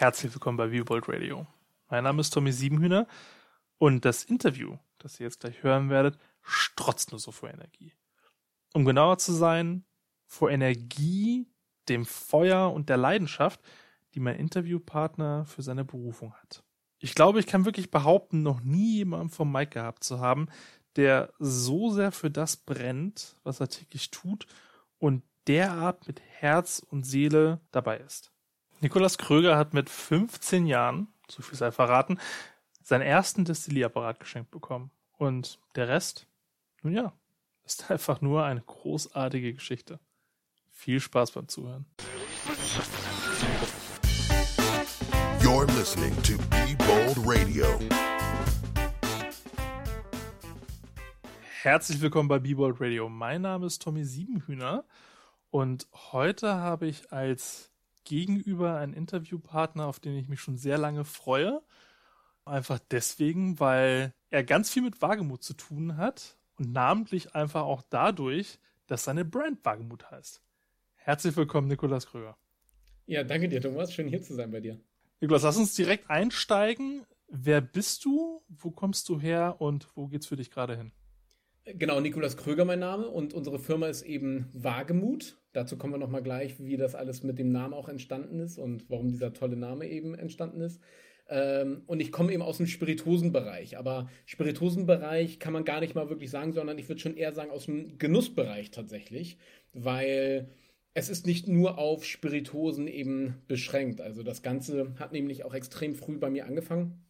Herzlich willkommen bei Viewbold Radio. Mein Name ist Tommy Siebenhühner und das Interview, das ihr jetzt gleich hören werdet, strotzt nur so vor Energie. Um genauer zu sein, vor Energie, dem Feuer und der Leidenschaft, die mein Interviewpartner für seine Berufung hat. Ich glaube, ich kann wirklich behaupten, noch nie jemanden vom Mike gehabt zu haben, der so sehr für das brennt, was er täglich tut und derart mit Herz und Seele dabei ist. Nikolaus Kröger hat mit 15 Jahren, so viel sei verraten, seinen ersten Destillierapparat geschenkt bekommen. Und der Rest, nun ja, ist einfach nur eine großartige Geschichte. Viel Spaß beim Zuhören. You're listening to Be Bold Radio. Herzlich willkommen bei Be Bold Radio. Mein Name ist Tommy Siebenhühner und heute habe ich als gegenüber einen Interviewpartner, auf den ich mich schon sehr lange freue. Einfach deswegen, weil er ganz viel mit Wagemut zu tun hat und namentlich einfach auch dadurch, dass seine Brand Wagemut heißt. Herzlich willkommen, Nikolas Kröger. Ja, danke dir, Thomas. Schön hier zu sein bei dir. Nikolas, lass uns direkt einsteigen. Wer bist du? Wo kommst du her und wo geht's für dich gerade hin? Genau, Nikolas Kröger mein Name und unsere Firma ist eben Wagemut. Dazu kommen wir nochmal gleich, wie das alles mit dem Namen auch entstanden ist und warum dieser tolle Name eben entstanden ist. Ähm, und ich komme eben aus dem Spirituosenbereich. Aber Spirituosenbereich kann man gar nicht mal wirklich sagen, sondern ich würde schon eher sagen aus dem Genussbereich tatsächlich, weil es ist nicht nur auf Spirituosen eben beschränkt. Also das Ganze hat nämlich auch extrem früh bei mir angefangen.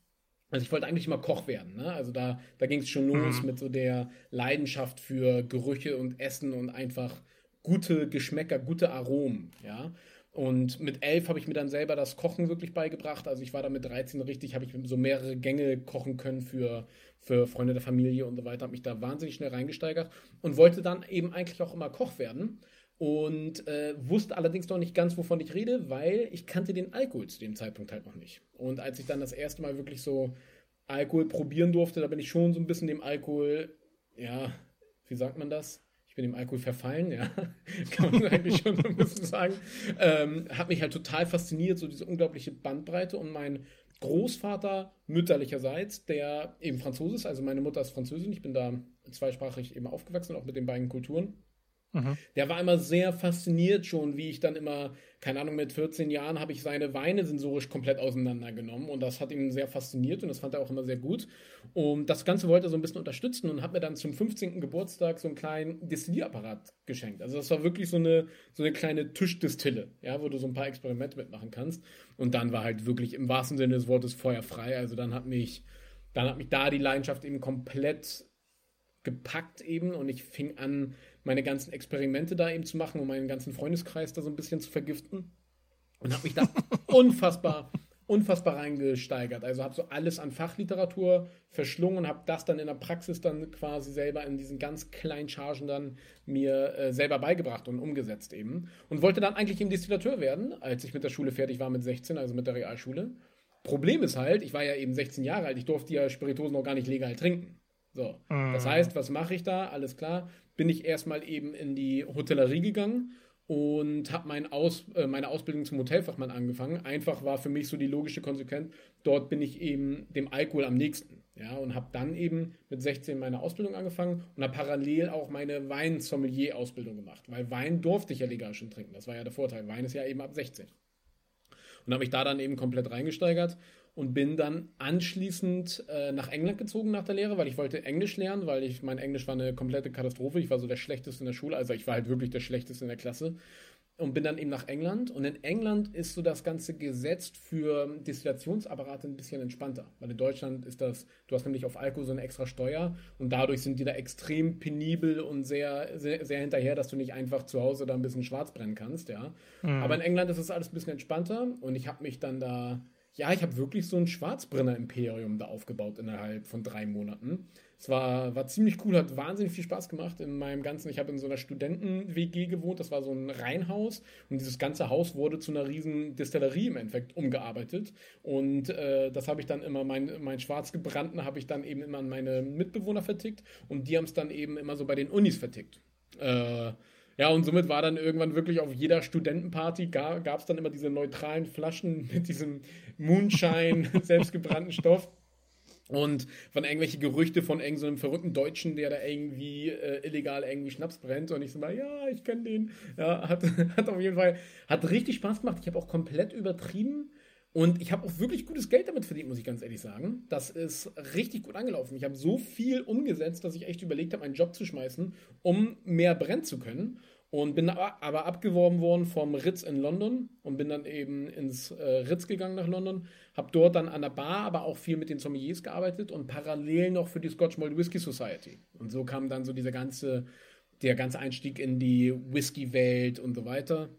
Also ich wollte eigentlich immer Koch werden. Ne? Also da, da ging es schon los mhm. mit so der Leidenschaft für Gerüche und Essen und einfach gute Geschmäcker, gute Aromen, ja. Und mit elf habe ich mir dann selber das Kochen wirklich beigebracht. Also ich war da mit 13 richtig, habe ich so mehrere Gänge kochen können für, für Freunde der Familie und so weiter, habe mich da wahnsinnig schnell reingesteigert und wollte dann eben eigentlich auch immer Koch werden. Und äh, wusste allerdings noch nicht ganz, wovon ich rede, weil ich kannte den Alkohol zu dem Zeitpunkt halt noch nicht. Und als ich dann das erste Mal wirklich so Alkohol probieren durfte, da bin ich schon so ein bisschen dem Alkohol, ja, wie sagt man das? Bin dem Alkohol verfallen, ja, kann man eigentlich schon ein bisschen sagen. Ähm, hat mich halt total fasziniert, so diese unglaubliche Bandbreite und mein Großvater mütterlicherseits, der eben Franzose ist, also meine Mutter ist Französin, ich bin da zweisprachig eben aufgewachsen, auch mit den beiden Kulturen. Mhm. Der war immer sehr fasziniert schon, wie ich dann immer, keine Ahnung, mit 14 Jahren habe ich seine Weine sensorisch komplett auseinandergenommen und das hat ihn sehr fasziniert und das fand er auch immer sehr gut. Und das Ganze wollte er so ein bisschen unterstützen und hat mir dann zum 15. Geburtstag so einen kleinen Destillierapparat geschenkt. Also das war wirklich so eine, so eine kleine Tischdistille, ja, wo du so ein paar Experimente mitmachen kannst. Und dann war halt wirklich im wahrsten Sinne des Wortes feuerfrei. Also dann hat mich, dann hat mich da die Leidenschaft eben komplett gepackt eben und ich fing an, meine ganzen Experimente da eben zu machen und meinen ganzen Freundeskreis da so ein bisschen zu vergiften. Und habe mich da unfassbar, unfassbar reingesteigert. Also habe so alles an Fachliteratur verschlungen und habe das dann in der Praxis dann quasi selber in diesen ganz kleinen Chargen dann mir äh, selber beigebracht und umgesetzt eben. Und wollte dann eigentlich eben Destillateur werden, als ich mit der Schule fertig war mit 16, also mit der Realschule. Problem ist halt, ich war ja eben 16 Jahre alt, ich durfte ja Spiritosen noch gar nicht legal trinken. So, mm. das heißt, was mache ich da? Alles klar, bin ich erstmal eben in die Hotellerie gegangen und habe mein Aus, äh, meine Ausbildung zum Hotelfachmann angefangen. Einfach war für mich so die logische Konsequenz, dort bin ich eben dem Alkohol am nächsten. Ja, und habe dann eben mit 16 meine Ausbildung angefangen und habe parallel auch meine Wein-Sommelier-Ausbildung gemacht, weil Wein durfte ich ja legal schon trinken. Das war ja der Vorteil. Wein ist ja eben ab 16. Und habe mich da dann eben komplett reingesteigert und bin dann anschließend äh, nach England gezogen nach der Lehre, weil ich wollte Englisch lernen, weil ich mein Englisch war eine komplette Katastrophe. Ich war so der schlechteste in der Schule, also ich war halt wirklich der schlechteste in der Klasse und bin dann eben nach England. Und in England ist so das Ganze gesetzt für Destillationsapparate ein bisschen entspannter. Weil in Deutschland ist das, du hast nämlich auf Alkohol so eine extra Steuer und dadurch sind die da extrem penibel und sehr, sehr, sehr hinterher, dass du nicht einfach zu Hause da ein bisschen schwarz brennen kannst, ja. Mhm. Aber in England ist das alles ein bisschen entspannter und ich habe mich dann da ja, ich habe wirklich so ein Schwarzbrenner-Imperium da aufgebaut innerhalb von drei Monaten. Es war, war ziemlich cool, hat wahnsinnig viel Spaß gemacht in meinem ganzen. Ich habe in so einer Studenten-WG gewohnt, das war so ein Reihenhaus und dieses ganze Haus wurde zu einer riesen Distillerie im Endeffekt umgearbeitet. Und äh, das habe ich dann immer, mein, mein Schwarzgebrannten habe ich dann eben immer an meine Mitbewohner vertickt und die haben es dann eben immer so bei den Unis vertickt. Äh, Ja, und somit war dann irgendwann wirklich auf jeder Studentenparty gab es dann immer diese neutralen Flaschen mit diesem Moonshine, selbstgebrannten Stoff. Und von irgendwelche Gerüchte von irgendeinem so verrückten Deutschen, der da irgendwie äh, illegal irgendwie Schnaps brennt. Und ich so mal, ja, ich kenne den. Ja, hat, hat auf jeden Fall, hat richtig Spaß gemacht. Ich habe auch komplett übertrieben. Und ich habe auch wirklich gutes Geld damit verdient, muss ich ganz ehrlich sagen. Das ist richtig gut angelaufen. Ich habe so viel umgesetzt, dass ich echt überlegt habe, einen Job zu schmeißen, um mehr brennen zu können. Und bin aber abgeworben worden vom Ritz in London und bin dann eben ins äh, Ritz gegangen nach London. Habe dort dann an der Bar, aber auch viel mit den Sommeliers gearbeitet und parallel noch für die Scotch Malt Whisky Society. Und so kam dann so dieser ganze, der ganze Einstieg in die Whisky-Welt und so weiter.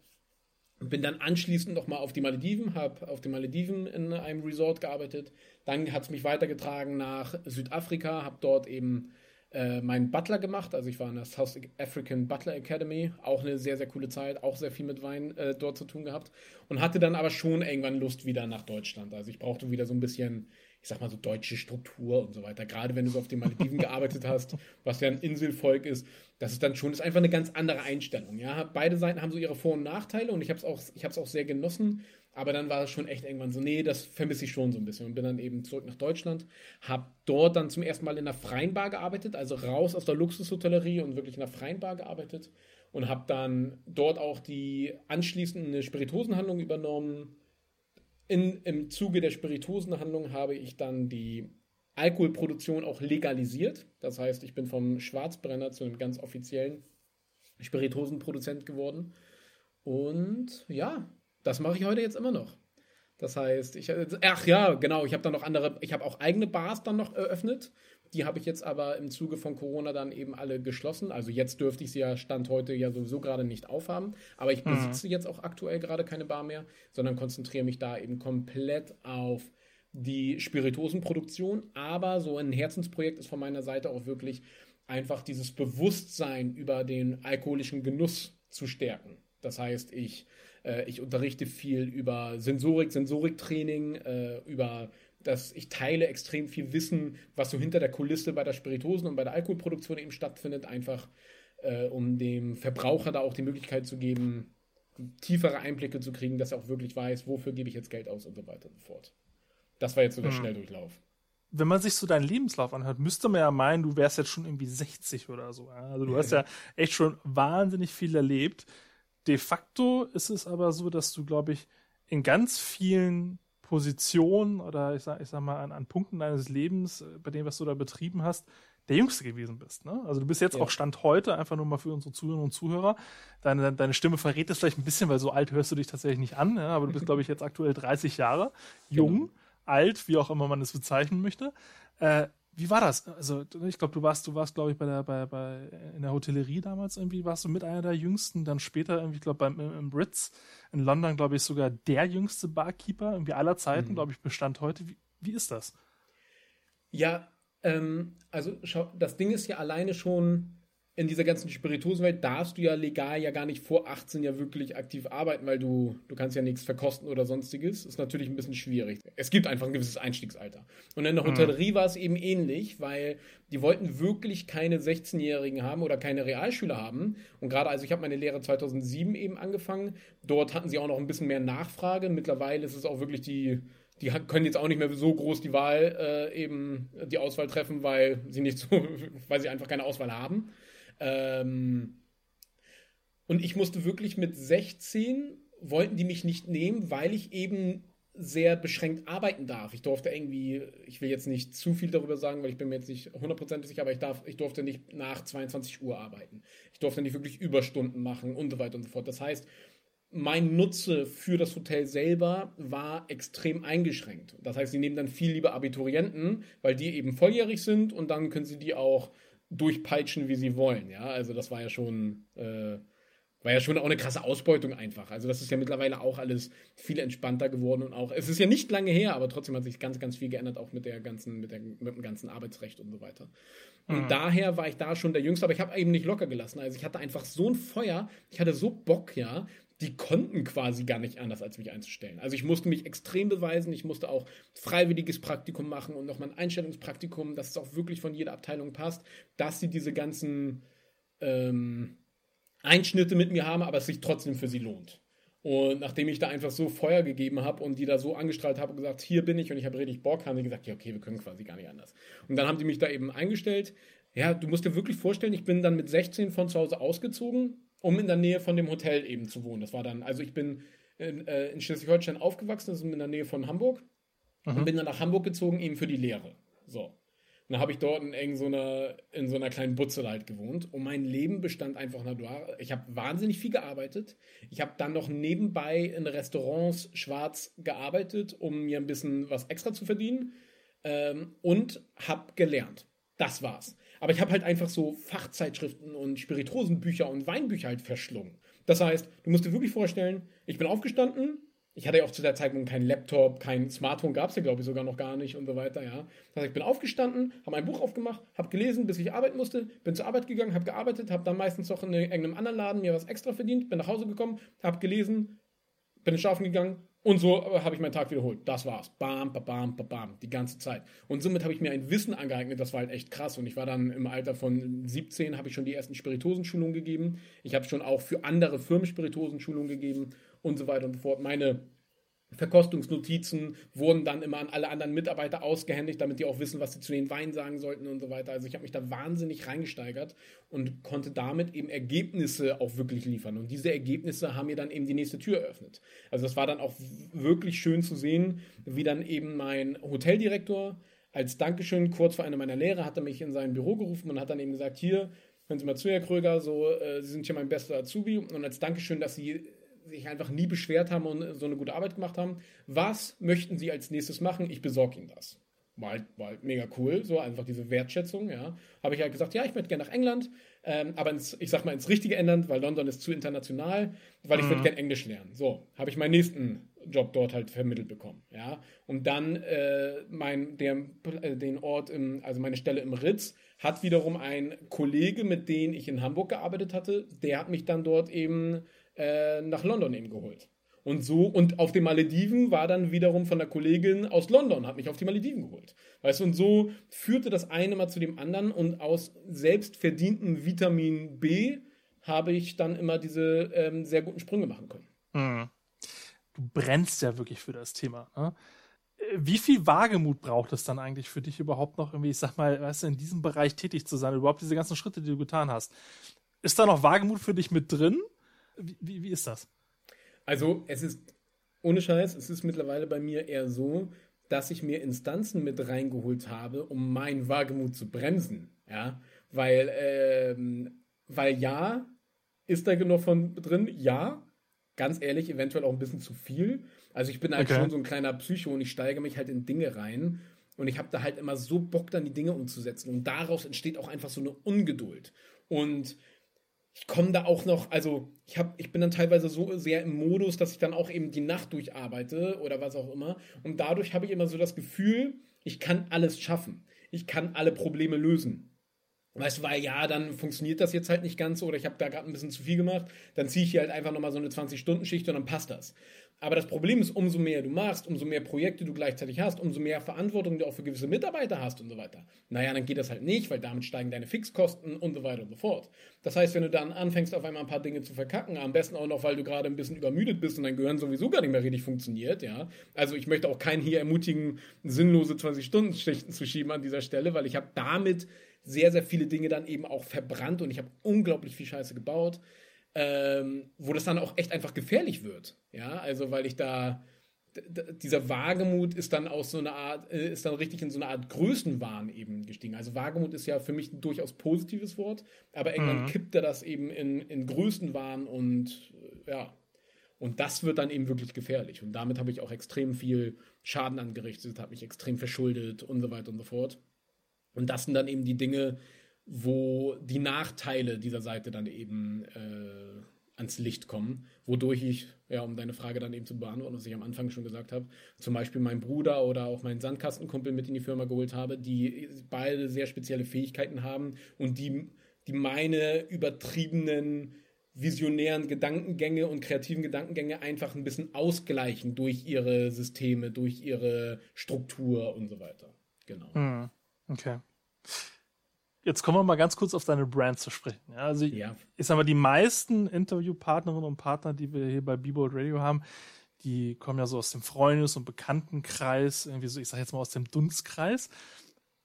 Bin dann anschließend nochmal auf die Malediven, habe auf den Malediven in einem Resort gearbeitet. Dann hat es mich weitergetragen nach Südafrika, habe dort eben äh, meinen Butler gemacht. Also ich war in der South African Butler Academy, auch eine sehr, sehr coole Zeit, auch sehr viel mit Wein äh, dort zu tun gehabt. Und hatte dann aber schon irgendwann Lust wieder nach Deutschland. Also ich brauchte wieder so ein bisschen ich sag mal so deutsche Struktur und so weiter. Gerade wenn du so auf den Malediven gearbeitet hast, was ja ein Inselvolk ist, das ist dann schon, ist einfach eine ganz andere Einstellung. Ja, beide Seiten haben so ihre Vor- und Nachteile und ich habe es auch, ich habe es auch sehr genossen. Aber dann war es schon echt irgendwann so, nee, das vermisse ich schon so ein bisschen und bin dann eben zurück nach Deutschland, habe dort dann zum ersten Mal in der freien Bar gearbeitet, also raus aus der Luxushotellerie und wirklich in der freien Bar gearbeitet und habe dann dort auch die anschließende Spiritosenhandlung übernommen, in, Im Zuge der Spirituosenhandlung habe ich dann die Alkoholproduktion auch legalisiert. Das heißt, ich bin vom Schwarzbrenner zu einem ganz offiziellen Spirituosenproduzent geworden. Und ja, das mache ich heute jetzt immer noch. Das heißt, ich ach ja, genau, ich habe dann noch andere, ich habe auch eigene Bars dann noch eröffnet. Die habe ich jetzt aber im Zuge von Corona dann eben alle geschlossen. Also jetzt dürfte ich sie ja Stand heute ja sowieso gerade nicht aufhaben. Aber ich mhm. besitze mhm. jetzt auch aktuell gerade keine Bar mehr, sondern konzentriere mich da eben komplett auf die Spirituosenproduktion. Aber so ein Herzensprojekt ist von meiner Seite auch wirklich einfach dieses Bewusstsein über den alkoholischen Genuss zu stärken. Das heißt, ich, äh, ich unterrichte viel über Sensorik, Sensoriktraining, äh, über dass ich teile extrem viel Wissen, was so hinter der Kulisse bei der Spiritosen und bei der Alkoholproduktion eben stattfindet, einfach äh, um dem Verbraucher da auch die Möglichkeit zu geben, tiefere Einblicke zu kriegen, dass er auch wirklich weiß, wofür gebe ich jetzt Geld aus und so weiter und so fort. Das war jetzt so der hm. Schnelldurchlauf. Wenn man sich so deinen Lebenslauf anhört, müsste man ja meinen, du wärst jetzt schon irgendwie 60 oder so. Also du hast ja echt schon wahnsinnig viel erlebt. De facto ist es aber so, dass du, glaube ich, in ganz vielen Position oder ich sag, ich sag mal an, an Punkten deines Lebens, äh, bei dem, was du da betrieben hast, der Jüngste gewesen bist. Ne? Also du bist jetzt ja. auch Stand heute, einfach nur mal für unsere Zuhörerinnen und Zuhörer. Deine, deine Stimme verrät es vielleicht ein bisschen, weil so alt hörst du dich tatsächlich nicht an, ja? aber du bist, glaube ich, jetzt aktuell 30 Jahre, jung, genau. alt, wie auch immer man es bezeichnen möchte. Äh, wie war das? Also, ich glaube, du warst, du warst, glaube ich, bei der, bei, bei, in der Hotellerie damals irgendwie, warst du mit einer der jüngsten, dann später irgendwie, ich glaube, beim im Brits in London, glaube ich, sogar der jüngste Barkeeper, irgendwie aller Zeiten, mhm. glaube ich, bestand heute. Wie, wie ist das? Ja, ähm, also schau, das Ding ist ja alleine schon, in dieser ganzen Spirituosenwelt darfst du ja legal ja gar nicht vor 18 ja wirklich aktiv arbeiten, weil du, du kannst ja nichts verkosten oder sonstiges. Ist natürlich ein bisschen schwierig. Es gibt einfach ein gewisses Einstiegsalter. Und in der mhm. Hotellerie war es eben ähnlich, weil die wollten wirklich keine 16-Jährigen haben oder keine Realschüler haben. Und gerade, also ich habe meine Lehre 2007 eben angefangen. Dort hatten sie auch noch ein bisschen mehr Nachfrage. Mittlerweile ist es auch wirklich die, die können jetzt auch nicht mehr so groß die Wahl äh, eben die Auswahl treffen, weil sie nicht so, weil sie einfach keine Auswahl haben. Ähm, und ich musste wirklich mit 16, wollten die mich nicht nehmen, weil ich eben sehr beschränkt arbeiten darf. Ich durfte irgendwie, ich will jetzt nicht zu viel darüber sagen, weil ich bin mir jetzt nicht hundertprozentig sicher, aber ich, darf, ich durfte nicht nach 22 Uhr arbeiten. Ich durfte nicht wirklich Überstunden machen und so weiter und so fort. Das heißt, mein Nutze für das Hotel selber war extrem eingeschränkt. Das heißt, sie nehmen dann viel lieber Abiturienten, weil die eben volljährig sind und dann können sie die auch durchpeitschen, wie sie wollen. Ja, also das war ja schon, äh, war ja schon auch eine krasse Ausbeutung einfach. Also das ist ja mittlerweile auch alles viel entspannter geworden und auch, es ist ja nicht lange her, aber trotzdem hat sich ganz, ganz viel geändert, auch mit der ganzen, mit, der, mit dem ganzen Arbeitsrecht und so weiter. Und mhm. daher war ich da schon der Jüngste, aber ich habe eben nicht locker gelassen. Also ich hatte einfach so ein Feuer, ich hatte so Bock, ja, die konnten quasi gar nicht anders, als mich einzustellen. Also ich musste mich extrem beweisen, ich musste auch freiwilliges Praktikum machen und nochmal ein Einstellungspraktikum, dass es auch wirklich von jeder Abteilung passt, dass sie diese ganzen, ähm, Einschnitte mit mir haben, aber es sich trotzdem für sie lohnt. Und nachdem ich da einfach so Feuer gegeben habe und die da so angestrahlt habe und gesagt, hier bin ich und ich habe richtig Bock, haben die gesagt, ja, okay, wir können quasi gar nicht anders. Und dann haben die mich da eben eingestellt. Ja, du musst dir wirklich vorstellen, ich bin dann mit 16 von zu Hause ausgezogen, um in der Nähe von dem Hotel eben zu wohnen. Das war dann, also ich bin in, äh, in Schleswig-Holstein aufgewachsen, das ist in der Nähe von Hamburg. Mhm. Und bin dann nach Hamburg gezogen, eben für die Lehre. So. Und dann habe ich dort in, in, so einer, in so einer kleinen Butze halt gewohnt. Und mein Leben bestand einfach nach Ich habe wahnsinnig viel gearbeitet. Ich habe dann noch nebenbei in Restaurants schwarz gearbeitet, um mir ein bisschen was extra zu verdienen. Ähm, und habe gelernt. Das war's. Aber ich habe halt einfach so Fachzeitschriften und Spirituosenbücher und Weinbücher halt verschlungen. Das heißt, du musst dir wirklich vorstellen, ich bin aufgestanden, ich hatte ja auch zu der Zeit keinen Laptop, kein Smartphone gab es ja, glaube ich, sogar noch gar nicht und so weiter, ja. Das heißt, ich bin aufgestanden, habe ein Buch aufgemacht, habe gelesen, bis ich arbeiten musste, bin zur Arbeit gegangen, habe gearbeitet, habe dann meistens noch in irgendeinem anderen Laden mir was extra verdient, bin nach Hause gekommen, habe gelesen, bin schlafen gegangen und so habe ich meinen Tag wiederholt. Das war's. Bam, bam, bam, bam, die ganze Zeit. Und somit habe ich mir ein Wissen angeeignet, das war halt echt krass. Und ich war dann im Alter von 17, habe ich schon die ersten Spirituosenschulungen gegeben. Ich habe schon auch für andere Firmen Spirituosenschulungen gegeben und so weiter und so fort. Meine Verkostungsnotizen wurden dann immer an alle anderen Mitarbeiter ausgehändigt, damit die auch wissen, was sie zu den Weinen sagen sollten und so weiter. Also ich habe mich da wahnsinnig reingesteigert und konnte damit eben Ergebnisse auch wirklich liefern. Und diese Ergebnisse haben mir dann eben die nächste Tür eröffnet. Also das war dann auch wirklich schön zu sehen, wie dann eben mein Hoteldirektor als Dankeschön kurz vor einer meiner Lehre hat er mich in sein Büro gerufen und hat dann eben gesagt, hier, hören Sie mal zu, Herr Kröger, so, äh, Sie sind hier mein bester Azubi und als Dankeschön, dass Sie sich einfach nie beschwert haben und so eine gute Arbeit gemacht haben. Was möchten Sie als nächstes machen? Ich besorge Ihnen das. War halt, war halt mega cool, so einfach diese Wertschätzung, ja. Habe ich halt gesagt, ja, ich möchte gerne nach England, ähm, aber ins, ich sag mal ins richtige England, weil London ist zu international, weil ich mhm. würde gerne Englisch lernen. So, habe ich meinen nächsten Job dort halt vermittelt bekommen, ja. Und dann äh, mein, der, äh, den Ort, im, also meine Stelle im Ritz, hat wiederum ein Kollege, mit dem ich in Hamburg gearbeitet hatte, der hat mich dann dort eben äh, nach London eben geholt. Und so, und auf den Malediven war dann wiederum von der Kollegin aus London, hat mich auf die Malediven geholt. Weißt du, und so führte das eine mal zu dem anderen und aus selbstverdientem Vitamin B habe ich dann immer diese ähm, sehr guten Sprünge machen können. Mhm. Du brennst ja wirklich für das Thema. Ne? Äh, wie viel Wagemut braucht es dann eigentlich für dich überhaupt noch irgendwie, ich sag mal, weißt du, in diesem Bereich tätig zu sein, überhaupt diese ganzen Schritte, die du getan hast? Ist da noch Wagemut für dich mit drin? Wie, wie, wie ist das? Also, es ist, ohne Scheiß, es ist mittlerweile bei mir eher so, dass ich mir Instanzen mit reingeholt habe, um meinen Wagemut zu bremsen. Ja, weil, ähm, weil ja, ist da genug von drin? Ja, ganz ehrlich, eventuell auch ein bisschen zu viel. Also ich bin halt okay. schon so ein kleiner Psycho und ich steige mich halt in Dinge rein und ich habe da halt immer so Bock, dann die Dinge umzusetzen und daraus entsteht auch einfach so eine Ungeduld. Und ich komme da auch noch, also ich, hab, ich bin dann teilweise so sehr im Modus, dass ich dann auch eben die Nacht durcharbeite oder was auch immer. Und dadurch habe ich immer so das Gefühl, ich kann alles schaffen. Ich kann alle Probleme lösen. Weißt du, weil ja, dann funktioniert das jetzt halt nicht ganz so oder ich habe da gerade ein bisschen zu viel gemacht, dann ziehe ich hier halt einfach nochmal so eine 20-Stunden-Schicht und dann passt das. Aber das Problem ist, umso mehr du machst, umso mehr Projekte du gleichzeitig hast, umso mehr Verantwortung du auch für gewisse Mitarbeiter hast und so weiter. Naja, dann geht das halt nicht, weil damit steigen deine Fixkosten und so weiter und so fort. Das heißt, wenn du dann anfängst, auf einmal ein paar Dinge zu verkacken, am besten auch noch, weil du gerade ein bisschen übermüdet bist und dein Gehirn sowieso gar nicht mehr richtig funktioniert, ja. Also ich möchte auch keinen hier ermutigen, sinnlose 20-Stunden-Schichten zu schieben an dieser Stelle, weil ich habe damit sehr, sehr viele Dinge dann eben auch verbrannt und ich habe unglaublich viel Scheiße gebaut ähm, wo das dann auch echt einfach gefährlich wird. Ja, also weil ich da dieser Wagemut ist dann aus so einer Art, äh, ist dann richtig in so eine Art Größenwahn eben gestiegen. Also Wagemut ist ja für mich ein durchaus positives Wort, aber irgendwann mhm. kippt er das eben in, in Größenwahn und ja. Und das wird dann eben wirklich gefährlich. Und damit habe ich auch extrem viel Schaden angerichtet, habe mich extrem verschuldet und so weiter und so fort. Und das sind dann eben die Dinge, wo die Nachteile dieser Seite dann eben äh, ans Licht kommen, wodurch ich, ja, um deine Frage dann eben zu beantworten, was ich am Anfang schon gesagt habe, zum Beispiel meinen Bruder oder auch meinen Sandkastenkumpel mit in die Firma geholt habe, die beide sehr spezielle Fähigkeiten haben und die, die meine übertriebenen visionären Gedankengänge und kreativen Gedankengänge einfach ein bisschen ausgleichen durch ihre Systeme, durch ihre Struktur und so weiter. Genau. Hm, okay. Jetzt kommen wir mal ganz kurz auf deine Brand zu sprechen. Ja, also ja. ich sag mal, die meisten Interviewpartnerinnen und Partner, die wir hier bei Bebold Radio haben, die kommen ja so aus dem Freundes- und Bekanntenkreis, irgendwie so, ich sag jetzt mal aus dem Dunstkreis.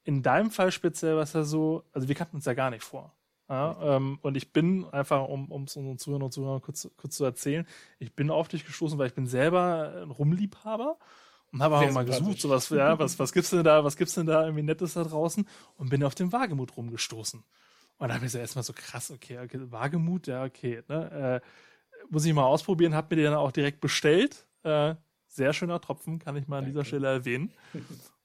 In deinem Fall speziell war es ja so, also wir kannten uns ja gar nicht vor. Ja, ähm, und ich bin einfach, um es unseren Zuhörern und Zuhörern kurz, kurz zu erzählen, ich bin auf dich gestoßen, weil ich bin selber ein Rumliebhaber und habe auch mal gesucht, so was, ja, was, was gibt's denn da, was gibt's denn da irgendwie Nettes da draußen und bin auf den Wagemut rumgestoßen. Und da habe ich so erstmal so krass, okay, okay, Wagemut, ja, okay, ne, äh, muss ich mal ausprobieren, habe mir den dann auch direkt bestellt. Äh, sehr schöner Tropfen, kann ich mal an Danke. dieser Stelle erwähnen.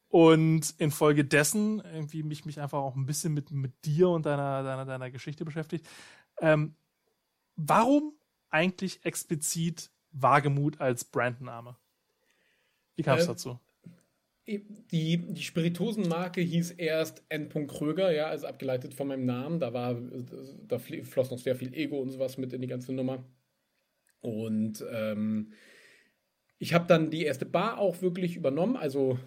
Und infolgedessen irgendwie mich, mich einfach auch ein bisschen mit, mit dir und deiner, deiner, deiner Geschichte beschäftigt. Ähm, warum eigentlich explizit Wagemut als Brandname? Wie kam es äh, dazu? Die, die Spirituosenmarke hieß erst N. Kröger, ja, also abgeleitet von meinem Namen. Da war, da floss noch sehr viel Ego und sowas mit in die ganze Nummer. Und ähm, ich habe dann die erste Bar auch wirklich übernommen, also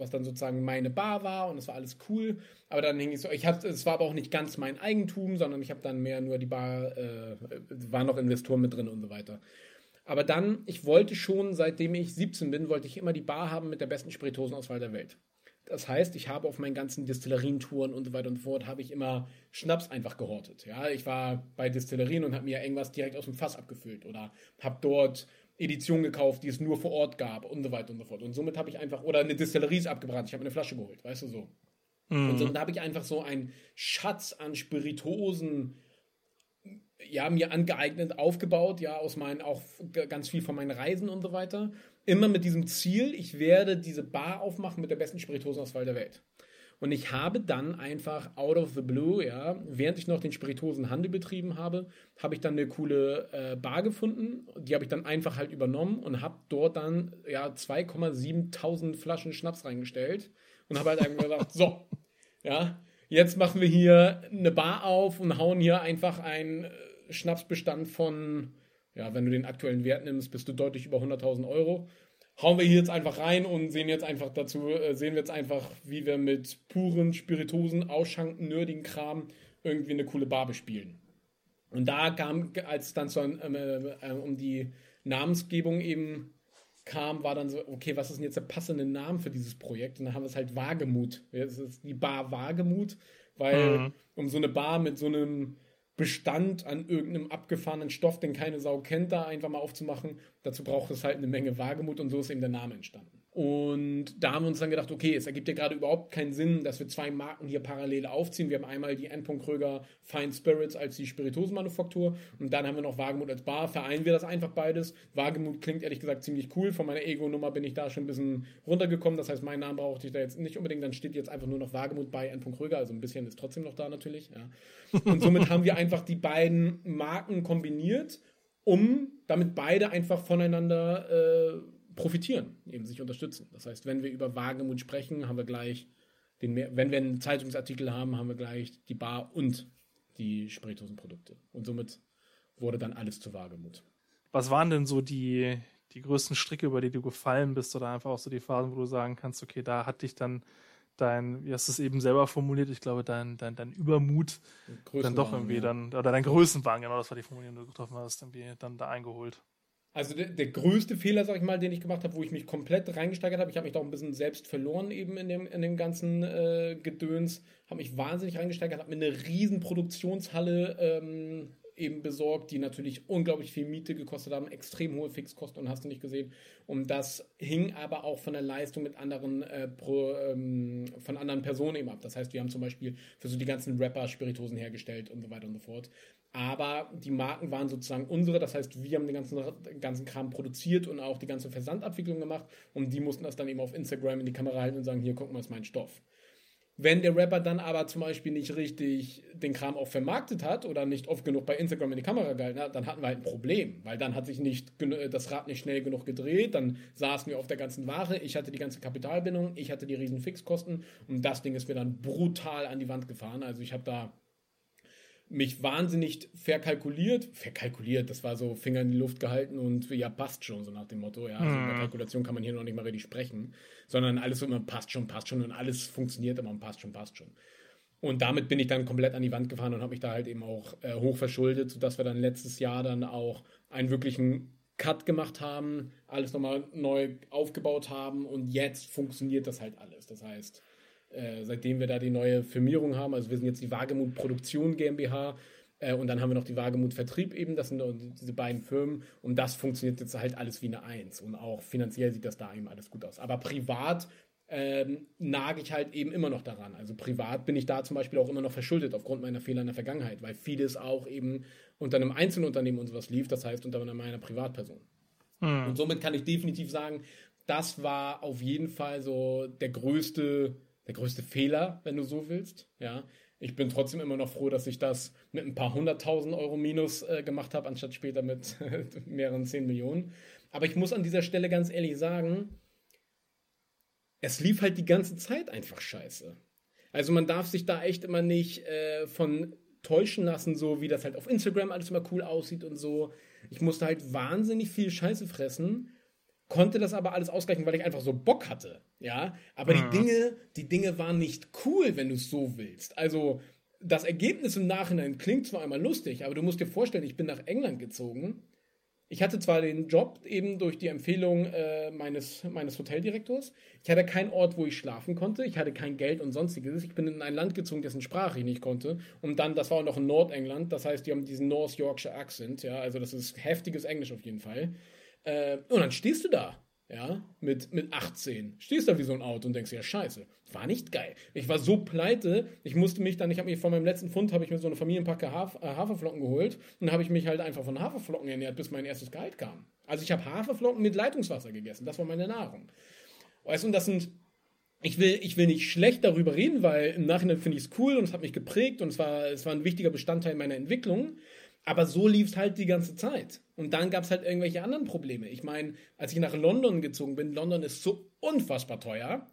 was dann sozusagen meine Bar war und es war alles cool. Aber dann hing ich so, ich hatte, es war aber auch nicht ganz mein Eigentum, sondern ich habe dann mehr nur die Bar, äh, waren noch Investoren mit drin und so weiter. Aber dann, ich wollte schon, seitdem ich 17 bin, wollte ich immer die Bar haben mit der besten Spirituosenauswahl der Welt. Das heißt, ich habe auf meinen ganzen Distillerientouren und so weiter und so fort, habe ich immer Schnaps einfach gehortet. Ja, ich war bei Distillerien und habe mir irgendwas direkt aus dem Fass abgefüllt oder habe dort Edition gekauft, die es nur vor Ort gab und so weiter und so fort. Und somit habe ich einfach, oder eine Distillerie ist abgebrannt, ich habe eine Flasche geholt, weißt du so. Mhm. Und somit habe ich einfach so einen Schatz an Spiritosen, ja, mir angeeignet, aufgebaut, ja, aus meinen, auch ganz viel von meinen Reisen und so weiter. Immer mit diesem Ziel, ich werde diese Bar aufmachen mit der besten Spiritosenauswahl der Welt. Und ich habe dann einfach out of the blue, ja, während ich noch den Spirituosenhandel betrieben habe, habe ich dann eine coole äh, Bar gefunden. Die habe ich dann einfach halt übernommen und habe dort dann ja 2,7 Flaschen Schnaps reingestellt und habe halt einfach gesagt, so, ja, jetzt machen wir hier eine Bar auf und hauen hier einfach einen äh, Schnapsbestand von, ja, wenn du den aktuellen Wert nimmst, bist du deutlich über 100.000 Euro hauen wir hier jetzt einfach rein und sehen jetzt einfach dazu, äh, sehen wir jetzt einfach, wie wir mit puren Spiritosen, Ausschanken, nerdigen Kram irgendwie eine coole Bar bespielen. Und da kam, als es dann so, ähm, äh, um die Namensgebung eben kam, war dann so, okay, was ist denn jetzt der passende Name für dieses Projekt? Und dann haben wir es halt Wagemut. Es ist die Bar Wagemut, weil mhm. um so eine Bar mit so einem Bestand an irgendeinem abgefahrenen Stoff, den keine Sau kennt, da einfach mal aufzumachen. Dazu braucht es halt eine Menge Wagemut und so ist eben der Name entstanden. Und da haben wir uns dann gedacht, okay, es ergibt ja gerade überhaupt keinen Sinn, dass wir zwei Marken hier parallel aufziehen. Wir haben einmal die N. Kröger Fine Spirits als die Spirituosenmanufaktur und dann haben wir noch Wagemut als Bar. Vereinen wir das einfach beides. Wagemut klingt ehrlich gesagt ziemlich cool. Von meiner Ego-Nummer bin ich da schon ein bisschen runtergekommen. Das heißt, meinen Namen brauchte ich da jetzt nicht unbedingt. Dann steht jetzt einfach nur noch Wagemut bei N. Kröger. Also ein bisschen ist trotzdem noch da natürlich. Ja. Und somit haben wir einfach die beiden Marken kombiniert, um damit beide einfach voneinander äh, profitieren, eben sich unterstützen. Das heißt, wenn wir über Wagemut sprechen, haben wir gleich den, wenn wir einen Zeitungsartikel haben, haben wir gleich die Bar und die Spirituosenprodukte. Und somit wurde dann alles zu Wagemut. Was waren denn so die, die größten Stricke, über die du gefallen bist oder einfach auch so die Phasen, wo du sagen kannst, okay, da hat dich dann dein, wie hast du es eben selber formuliert, ich glaube, dein, dein, dein Übermut dann doch irgendwie ja. dann, oder dein Größenwahn, genau, das war die Formulierung, die du getroffen hast, irgendwie dann da eingeholt. Also der, der, größte Fehler, sag ich mal, den ich gemacht habe, wo ich mich komplett reingesteigert habe, ich habe mich da auch ein bisschen selbst verloren eben in dem, in dem ganzen äh, Gedöns, habe mich wahnsinnig reingesteigert, habe mir eine riesen Produktionshalle ähm, eben besorgt, die natürlich unglaublich viel Miete gekostet haben, extrem hohe Fixkosten und hast du nicht gesehen. Und das hing aber auch von der Leistung mit anderen, äh, pro, ähm, von anderen Personen eben ab. Das heißt, wir haben zum Beispiel für so die ganzen Rapper Spiritosen hergestellt und so weiter und so fort. Aber die Marken waren sozusagen unsere, das heißt, wir haben den ganzen, ganzen Kram produziert und auch die ganze Versandabwicklung gemacht und die mussten das dann eben auf Instagram in die Kamera halten und sagen, hier, guck mal, ist mein Stoff. Wenn der Rapper dann aber zum Beispiel nicht richtig den Kram auch vermarktet hat oder nicht oft genug bei Instagram in die Kamera gehalten hat, dann hatten wir halt ein Problem, weil dann hat sich nicht das Rad nicht schnell genug gedreht, dann saßen wir auf der ganzen Ware, ich hatte die ganze Kapitalbindung, ich hatte die riesen Fixkosten und das Ding ist mir dann brutal an die Wand gefahren. Also ich habe da mich wahnsinnig verkalkuliert. Verkalkuliert, das war so Finger in die Luft gehalten und ja, passt schon, so nach dem Motto. Ja, also mhm. Kalkulation kann man hier noch nicht mal richtig sprechen, sondern alles immer passt schon, passt schon und alles funktioniert immer und passt schon, passt schon. Und damit bin ich dann komplett an die Wand gefahren und habe mich da halt eben auch äh, hoch verschuldet, sodass wir dann letztes Jahr dann auch einen wirklichen Cut gemacht haben, alles nochmal neu aufgebaut haben und jetzt funktioniert das halt alles. Das heißt, äh, seitdem wir da die neue Firmierung haben, also wir sind jetzt die Wagemut Produktion GmbH äh, und dann haben wir noch die Wagemut Vertrieb eben, das sind diese beiden Firmen und das funktioniert jetzt halt alles wie eine Eins und auch finanziell sieht das da eben alles gut aus. Aber privat ähm, nage ich halt eben immer noch daran. Also privat bin ich da zum Beispiel auch immer noch verschuldet aufgrund meiner Fehler in der Vergangenheit, weil vieles auch eben unter einem Einzelunternehmen und sowas lief, das heißt unter meiner Privatperson. Hm. Und somit kann ich definitiv sagen, das war auf jeden Fall so der größte, der größte Fehler, wenn du so willst. Ja, ich bin trotzdem immer noch froh, dass ich das mit ein paar hunderttausend Euro Minus äh, gemacht habe, anstatt später mit mehreren zehn Millionen. Aber ich muss an dieser Stelle ganz ehrlich sagen, es lief halt die ganze Zeit einfach scheiße. Also man darf sich da echt immer nicht äh, von täuschen lassen, so wie das halt auf Instagram alles immer cool aussieht und so. Ich musste halt wahnsinnig viel Scheiße fressen, konnte das aber alles ausgleichen, weil ich einfach so Bock hatte. Ja, aber mhm. die Dinge, die Dinge waren nicht cool, wenn du es so willst. Also das Ergebnis im Nachhinein klingt zwar einmal lustig, aber du musst dir vorstellen, ich bin nach England gezogen ich hatte zwar den Job eben durch die Empfehlung äh, meines, meines Hoteldirektors. Ich hatte keinen Ort, wo ich schlafen konnte. Ich hatte kein Geld und sonstiges. Ich bin in ein Land gezogen, dessen Sprache ich nicht konnte. Und dann, das war auch noch in Nordengland. Das heißt, die haben diesen North Yorkshire Accent. Ja, also das ist heftiges Englisch auf jeden Fall. Äh, und dann stehst du da ja, mit, mit 18. Stehst da wie so ein Auto und denkst, ja, scheiße, war nicht geil. Ich war so pleite, ich musste mich dann, ich habe mich von meinem letzten Fund, habe ich mir so eine Familienpacke Haf äh, Haferflocken geholt und habe ich mich halt einfach von Haferflocken ernährt, bis mein erstes Gehalt kam. Also ich habe Haferflocken mit Leitungswasser gegessen, das war meine Nahrung. Weißt du, und das sind, ich will, ich will nicht schlecht darüber reden, weil im Nachhinein finde ich es cool und es hat mich geprägt und es war, es war ein wichtiger Bestandteil meiner Entwicklung. Aber so lief es halt die ganze Zeit. Und dann gab es halt irgendwelche anderen Probleme. Ich meine, als ich nach London gezogen bin, London ist so unfassbar teuer.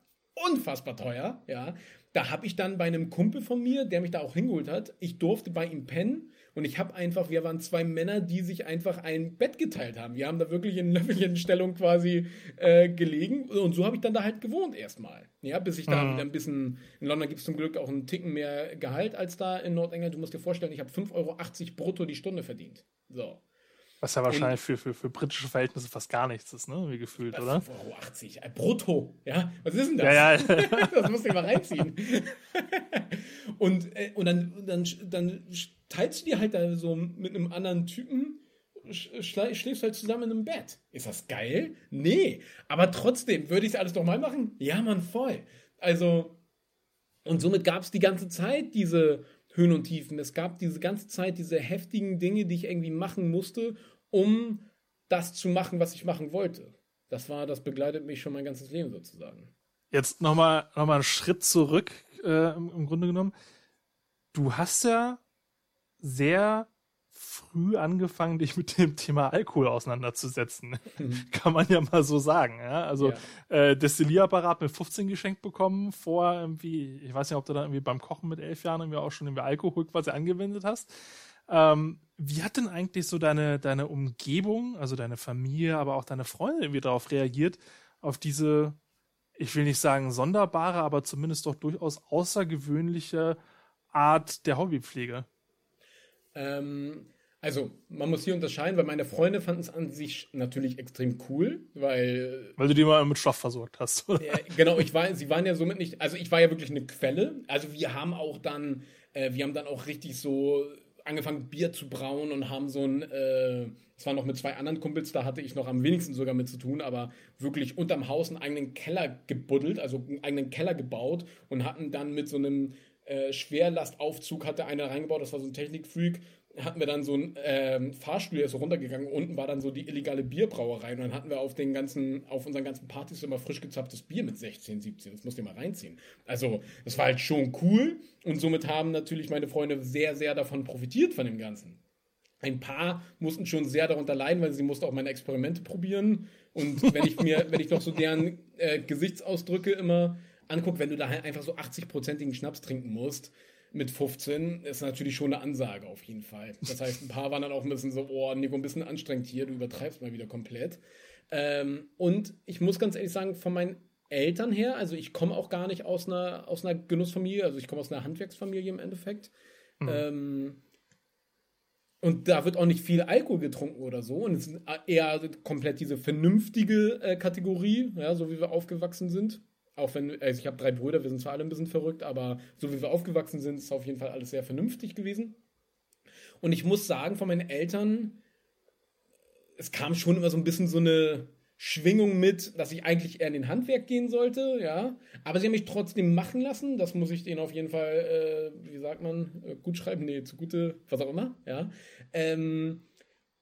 Unfassbar teuer, ja. Da habe ich dann bei einem Kumpel von mir, der mich da auch hingeholt hat, ich durfte bei ihm pennen und ich habe einfach, wir waren zwei Männer, die sich einfach ein Bett geteilt haben. Wir haben da wirklich in Löffelchenstellung quasi äh, gelegen. Und so habe ich dann da halt gewohnt erstmal. Ja, bis ich da mhm. wieder ein bisschen. In London gibt es zum Glück auch einen Ticken mehr Gehalt als da in Nordengland. Du musst dir vorstellen, ich habe 5,80 Euro brutto die Stunde verdient. So. Was ja wahrscheinlich für, für, für britische Verhältnisse fast gar nichts ist, ne? Wie gefühlt, oder? 5,80 Euro. Äh, brutto, ja? Was ist denn das? Ja, ja. das musst du mal reinziehen. und, äh, und dann, dann, dann teilst du dir halt da so mit einem anderen Typen, schläfst halt zusammen in einem Bett. Ist das geil? Nee. Aber trotzdem, würde ich es alles doch mal machen? Ja, man, voll. Also, und somit gab es die ganze Zeit diese Höhen und Tiefen. Es gab diese ganze Zeit diese heftigen Dinge, die ich irgendwie machen musste, um das zu machen, was ich machen wollte. Das war, das begleitet mich schon mein ganzes Leben sozusagen. Jetzt nochmal noch mal einen Schritt zurück, äh, im, im Grunde genommen. Du hast ja sehr früh angefangen, dich mit dem Thema Alkohol auseinanderzusetzen. Mhm. Kann man ja mal so sagen. Ja? Also ja. Äh, Destillierapparat mit 15 geschenkt bekommen, vor irgendwie, ich weiß nicht, ob du da irgendwie beim Kochen mit elf Jahren irgendwie auch schon irgendwie Alkohol quasi angewendet hast. Ähm, wie hat denn eigentlich so deine, deine Umgebung, also deine Familie, aber auch deine Freunde irgendwie darauf reagiert, auf diese, ich will nicht sagen sonderbare, aber zumindest doch durchaus außergewöhnliche Art der Hobbypflege? Ähm, also, man muss hier unterscheiden, weil meine Freunde fanden es an sich natürlich extrem cool, weil. Weil du die mal mit Stoff versorgt hast, oder? Äh, genau, ich war, sie waren ja somit nicht, also ich war ja wirklich eine Quelle. Also wir haben auch dann, äh, wir haben dann auch richtig so angefangen, Bier zu brauen und haben so ein, äh, das war noch mit zwei anderen Kumpels, da hatte ich noch am wenigsten sogar mit zu tun, aber wirklich unterm Haus einen eigenen Keller gebuddelt, also einen eigenen Keller gebaut und hatten dann mit so einem äh, Schwerlastaufzug hatte einer reingebaut, das war so ein Technikfreak, hatten wir dann so ein ähm, Fahrstuhl, der ist so runtergegangen, unten war dann so die illegale Bierbrauerei und dann hatten wir auf den ganzen, auf unseren ganzen Partys immer frisch gezapftes Bier mit 16, 17, das musst du mal reinziehen. Also, das war halt schon cool und somit haben natürlich meine Freunde sehr, sehr davon profitiert von dem Ganzen. Ein paar mussten schon sehr darunter leiden, weil sie mussten auch meine Experimente probieren und wenn ich mir, wenn ich noch so deren äh, Gesichtsausdrücke immer angucke, wenn du da halt einfach so 80-prozentigen Schnaps trinken musst, mit 15 ist natürlich schon eine Ansage auf jeden Fall. Das heißt, ein paar waren dann auch ein bisschen so, oh, Nico, ein bisschen anstrengend hier, du übertreibst mal wieder komplett. Ähm, und ich muss ganz ehrlich sagen, von meinen Eltern her. Also ich komme auch gar nicht aus einer, aus einer Genussfamilie, also ich komme aus einer Handwerksfamilie im Endeffekt. Mhm. Ähm, und da wird auch nicht viel Alkohol getrunken oder so. Und es ist eher komplett diese vernünftige äh, Kategorie, ja, so wie wir aufgewachsen sind. Auch wenn, also ich habe drei Brüder, wir sind zwar alle ein bisschen verrückt, aber so wie wir aufgewachsen sind, ist auf jeden Fall alles sehr vernünftig gewesen. Und ich muss sagen, von meinen Eltern, es kam schon immer so ein bisschen so eine Schwingung mit, dass ich eigentlich eher in den Handwerk gehen sollte, ja. Aber sie haben mich trotzdem machen lassen. Das muss ich denen auf jeden Fall, äh, wie sagt man, äh, gut schreiben, nee, zugute, was auch immer, ja. Ähm,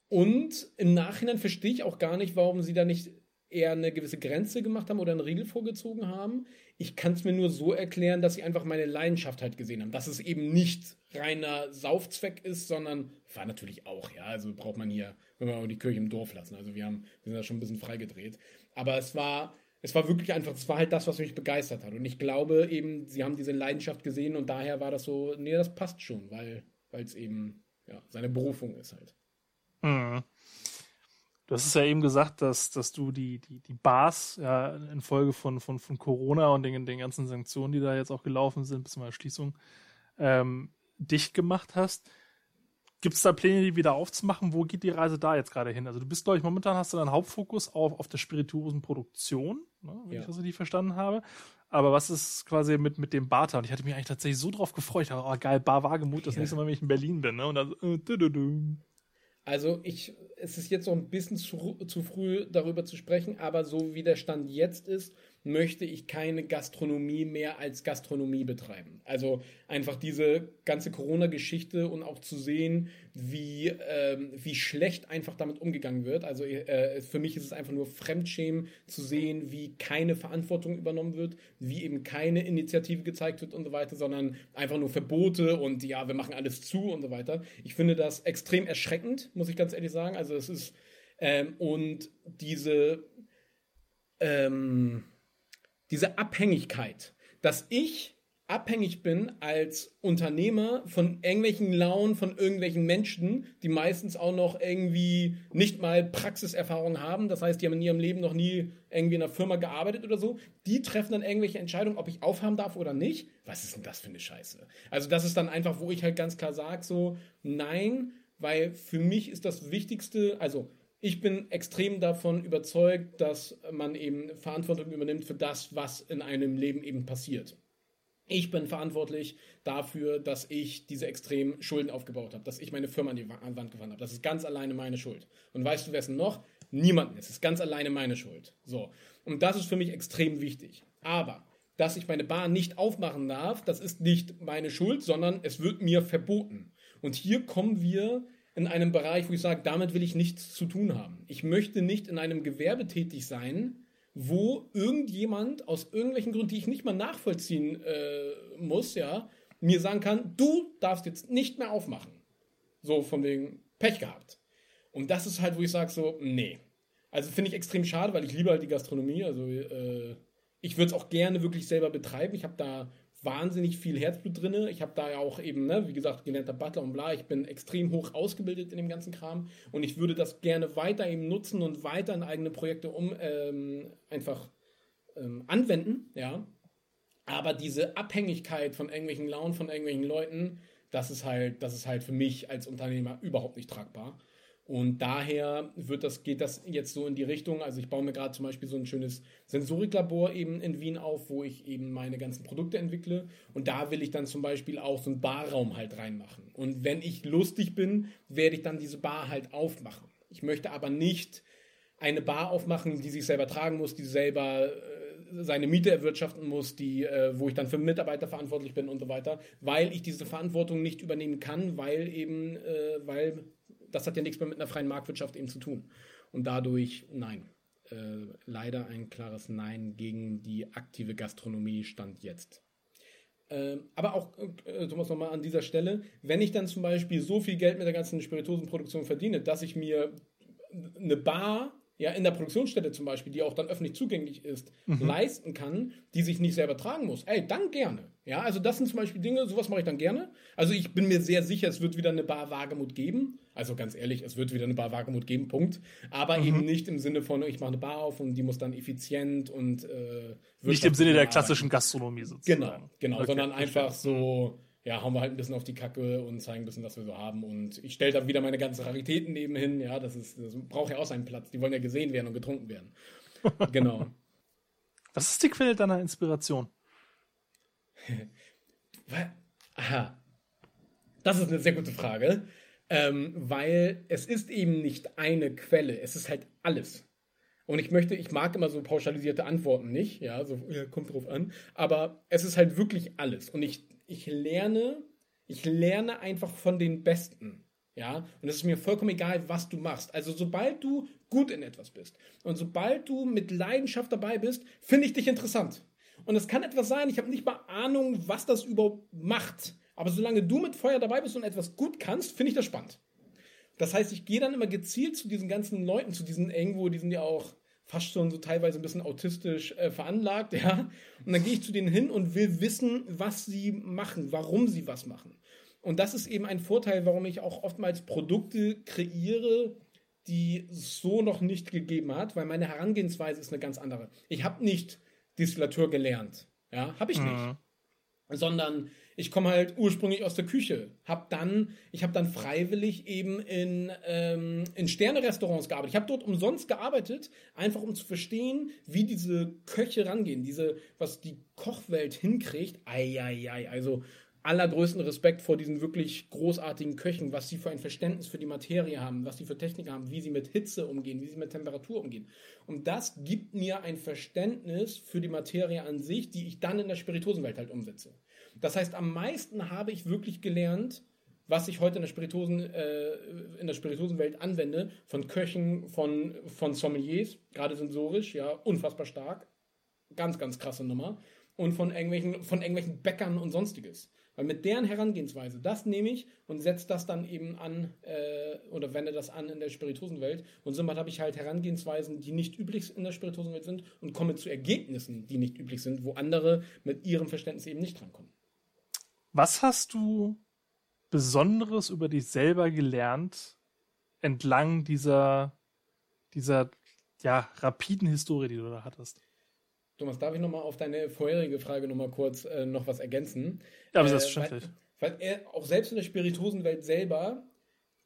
und im Nachhinein verstehe ich auch gar nicht, warum sie da nicht eher eine gewisse Grenze gemacht haben oder einen Riegel vorgezogen haben. Ich kann es mir nur so erklären, dass sie einfach meine Leidenschaft halt gesehen haben. Dass es eben nicht reiner Saufzweck ist, sondern war natürlich auch, ja. Also braucht man hier wenn wir die Kirche im Dorf lassen. Also wir haben, wir sind da schon ein bisschen freigedreht. Aber es war, es war wirklich einfach, es war halt das, was mich begeistert hat. Und ich glaube eben, sie haben diese Leidenschaft gesehen und daher war das so, nee, das passt schon, weil es eben ja, seine Berufung ist halt. Mhm. Du hast es ja eben gesagt, dass, dass du die, die, die Bars ja infolge von, von, von Corona und den, den ganzen Sanktionen, die da jetzt auch gelaufen sind, bis zur Schließung, ähm, dicht gemacht hast. Gibt es da Pläne, die wieder aufzumachen? Wo geht die Reise da jetzt gerade hin? Also du bist, glaube ich, momentan hast du deinen Hauptfokus auf, auf der Spirituosenproduktion, ne, wenn ja. ich das richtig verstanden habe. Aber was ist quasi mit, mit dem Barter? Und ich hatte mich eigentlich tatsächlich so drauf gefreut. Aber, oh, geil, Bar Wagemut, das ja. nächste Mal, wenn ich in Berlin bin. Ne? Und dann, äh, also ich, es ist jetzt noch ein bisschen zu, zu früh darüber zu sprechen, aber so wie der Stand jetzt ist, möchte ich keine Gastronomie mehr als Gastronomie betreiben. Also einfach diese ganze Corona-Geschichte und auch zu sehen, wie, ähm, wie schlecht einfach damit umgegangen wird. Also äh, für mich ist es einfach nur Fremdschämen zu sehen, wie keine Verantwortung übernommen wird, wie eben keine Initiative gezeigt wird und so weiter, sondern einfach nur Verbote und ja, wir machen alles zu und so weiter. Ich finde das extrem erschreckend, muss ich ganz ehrlich sagen. Also es ist ähm, und diese ähm, diese Abhängigkeit, dass ich abhängig bin als Unternehmer von irgendwelchen Launen, von irgendwelchen Menschen, die meistens auch noch irgendwie nicht mal Praxiserfahrung haben. Das heißt, die haben in ihrem Leben noch nie irgendwie in einer Firma gearbeitet oder so. Die treffen dann irgendwelche Entscheidungen, ob ich aufhaben darf oder nicht. Was ist denn das für eine Scheiße? Also das ist dann einfach, wo ich halt ganz klar sage, so nein, weil für mich ist das Wichtigste, also ich bin extrem davon überzeugt, dass man eben Verantwortung übernimmt für das, was in einem Leben eben passiert. Ich bin verantwortlich dafür, dass ich diese extremen Schulden aufgebaut habe, dass ich meine Firma an die Wand gefahren habe. Das ist ganz alleine meine Schuld. Und weißt du, wessen noch? Niemanden. Es ist ganz alleine meine Schuld. So. Und das ist für mich extrem wichtig. Aber, dass ich meine Bar nicht aufmachen darf, das ist nicht meine Schuld, sondern es wird mir verboten. Und hier kommen wir in einem Bereich, wo ich sage, damit will ich nichts zu tun haben. Ich möchte nicht in einem Gewerbe tätig sein, wo irgendjemand aus irgendwelchen Gründen, die ich nicht mal nachvollziehen äh, muss, ja, mir sagen kann, du darfst jetzt nicht mehr aufmachen. So von wegen Pech gehabt. Und das ist halt, wo ich sage so, nee. Also finde ich extrem schade, weil ich liebe halt die Gastronomie. Also äh, ich würde es auch gerne wirklich selber betreiben. Ich habe da wahnsinnig viel Herzblut drin. Ich habe da ja auch eben, ne, wie gesagt, gelernter Butler und bla. Ich bin extrem hoch ausgebildet in dem ganzen Kram und ich würde das gerne weiter eben nutzen und weiter in eigene Projekte um ähm, einfach ähm, anwenden, ja. Aber diese Abhängigkeit von irgendwelchen Launen, von irgendwelchen Leuten, das ist halt, das ist halt für mich als Unternehmer überhaupt nicht tragbar. Und daher wird das, geht das jetzt so in die Richtung. Also ich baue mir gerade zum Beispiel so ein schönes Sensoriklabor eben in Wien auf, wo ich eben meine ganzen Produkte entwickle. Und da will ich dann zum Beispiel auch so einen Barraum halt reinmachen. Und wenn ich lustig bin, werde ich dann diese Bar halt aufmachen. Ich möchte aber nicht eine Bar aufmachen, die sich selber tragen muss, die selber äh, seine Miete erwirtschaften muss, die, äh, wo ich dann für Mitarbeiter verantwortlich bin und so weiter, weil ich diese Verantwortung nicht übernehmen kann, weil eben, äh, weil das hat ja nichts mehr mit einer freien Marktwirtschaft eben zu tun. Und dadurch, nein. Äh, leider ein klares Nein gegen die aktive Gastronomie stand jetzt. Äh, aber auch, äh, Thomas, nochmal an dieser Stelle, wenn ich dann zum Beispiel so viel Geld mit der ganzen Spirituosenproduktion verdiene, dass ich mir eine Bar ja, in der Produktionsstätte zum Beispiel, die auch dann öffentlich zugänglich ist, mhm. leisten kann, die sich nicht selber tragen muss, ey, dann gerne. Ja, also das sind zum Beispiel Dinge, sowas mache ich dann gerne. Also ich bin mir sehr sicher, es wird wieder eine Bar Wagemut geben, Also ganz ehrlich, es wird wieder eine Bar Wagemut geben, Punkt. Aber mhm. eben nicht im Sinne von, ich mache eine Bar auf und die muss dann effizient und äh, Nicht im Sinne der klassischen Gastronomie sozusagen. Genau, genau, okay, sondern einfach so, ja, hauen wir halt ein bisschen auf die Kacke und zeigen ein bisschen, was wir so haben. Und ich stelle da wieder meine ganzen Raritäten nebenhin. Ja, das ist, das braucht ja auch seinen Platz. Die wollen ja gesehen werden und getrunken werden. genau. Was ist die Quelle deiner Inspiration? Aha. Das ist eine sehr gute Frage. Ähm, weil es ist eben nicht eine Quelle, es ist halt alles. Und ich möchte, ich mag immer so pauschalisierte Antworten nicht, ja, so, ja, kommt drauf an, aber es ist halt wirklich alles. Und ich, ich lerne, ich lerne einfach von den Besten. Ja, und es ist mir vollkommen egal, was du machst. Also, sobald du gut in etwas bist und sobald du mit Leidenschaft dabei bist, finde ich dich interessant. Und es kann etwas sein, ich habe nicht mal Ahnung, was das überhaupt macht. Aber solange du mit Feuer dabei bist und etwas gut kannst, finde ich das spannend. Das heißt, ich gehe dann immer gezielt zu diesen ganzen Leuten, zu diesen irgendwo, die sind ja auch fast schon so teilweise ein bisschen autistisch äh, veranlagt, ja. Und dann gehe ich zu denen hin und will wissen, was sie machen, warum sie was machen. Und das ist eben ein Vorteil, warum ich auch oftmals Produkte kreiere, die so noch nicht gegeben hat, weil meine Herangehensweise ist eine ganz andere. Ich habe nicht Distillateur gelernt, ja, habe ich mhm. nicht, sondern ich komme halt ursprünglich aus der Küche. Hab dann, ich habe dann freiwillig eben in, ähm, in Sterne-Restaurants gearbeitet. Ich habe dort umsonst gearbeitet, einfach um zu verstehen, wie diese Köche rangehen, diese, was die Kochwelt hinkriegt. Eieiei, also allergrößten Respekt vor diesen wirklich großartigen Köchen, was sie für ein Verständnis für die Materie haben, was sie für Technik haben, wie sie mit Hitze umgehen, wie sie mit Temperatur umgehen. Und das gibt mir ein Verständnis für die Materie an sich, die ich dann in der Spirituosenwelt halt umsetze. Das heißt, am meisten habe ich wirklich gelernt, was ich heute in der, Spirituosen, äh, in der Spirituosenwelt anwende, von Köchen, von, von Sommeliers, gerade sensorisch, ja, unfassbar stark. Ganz, ganz krasse Nummer. Und von irgendwelchen, von irgendwelchen Bäckern und sonstiges. Weil mit deren Herangehensweise, das nehme ich und setze das dann eben an äh, oder wende das an in der Spirituosenwelt. Und somit habe ich halt Herangehensweisen, die nicht üblich in der Spirituosenwelt sind und komme zu Ergebnissen, die nicht üblich sind, wo andere mit ihrem Verständnis eben nicht drankommen. Was hast du Besonderes über dich selber gelernt entlang dieser, dieser ja, rapiden Historie, die du da hattest? Thomas, darf ich nochmal auf deine vorherige Frage nochmal kurz äh, noch was ergänzen? Ja, aber äh, selbstverständlich. Weil, weil er, auch selbst in der Spirituosenwelt selber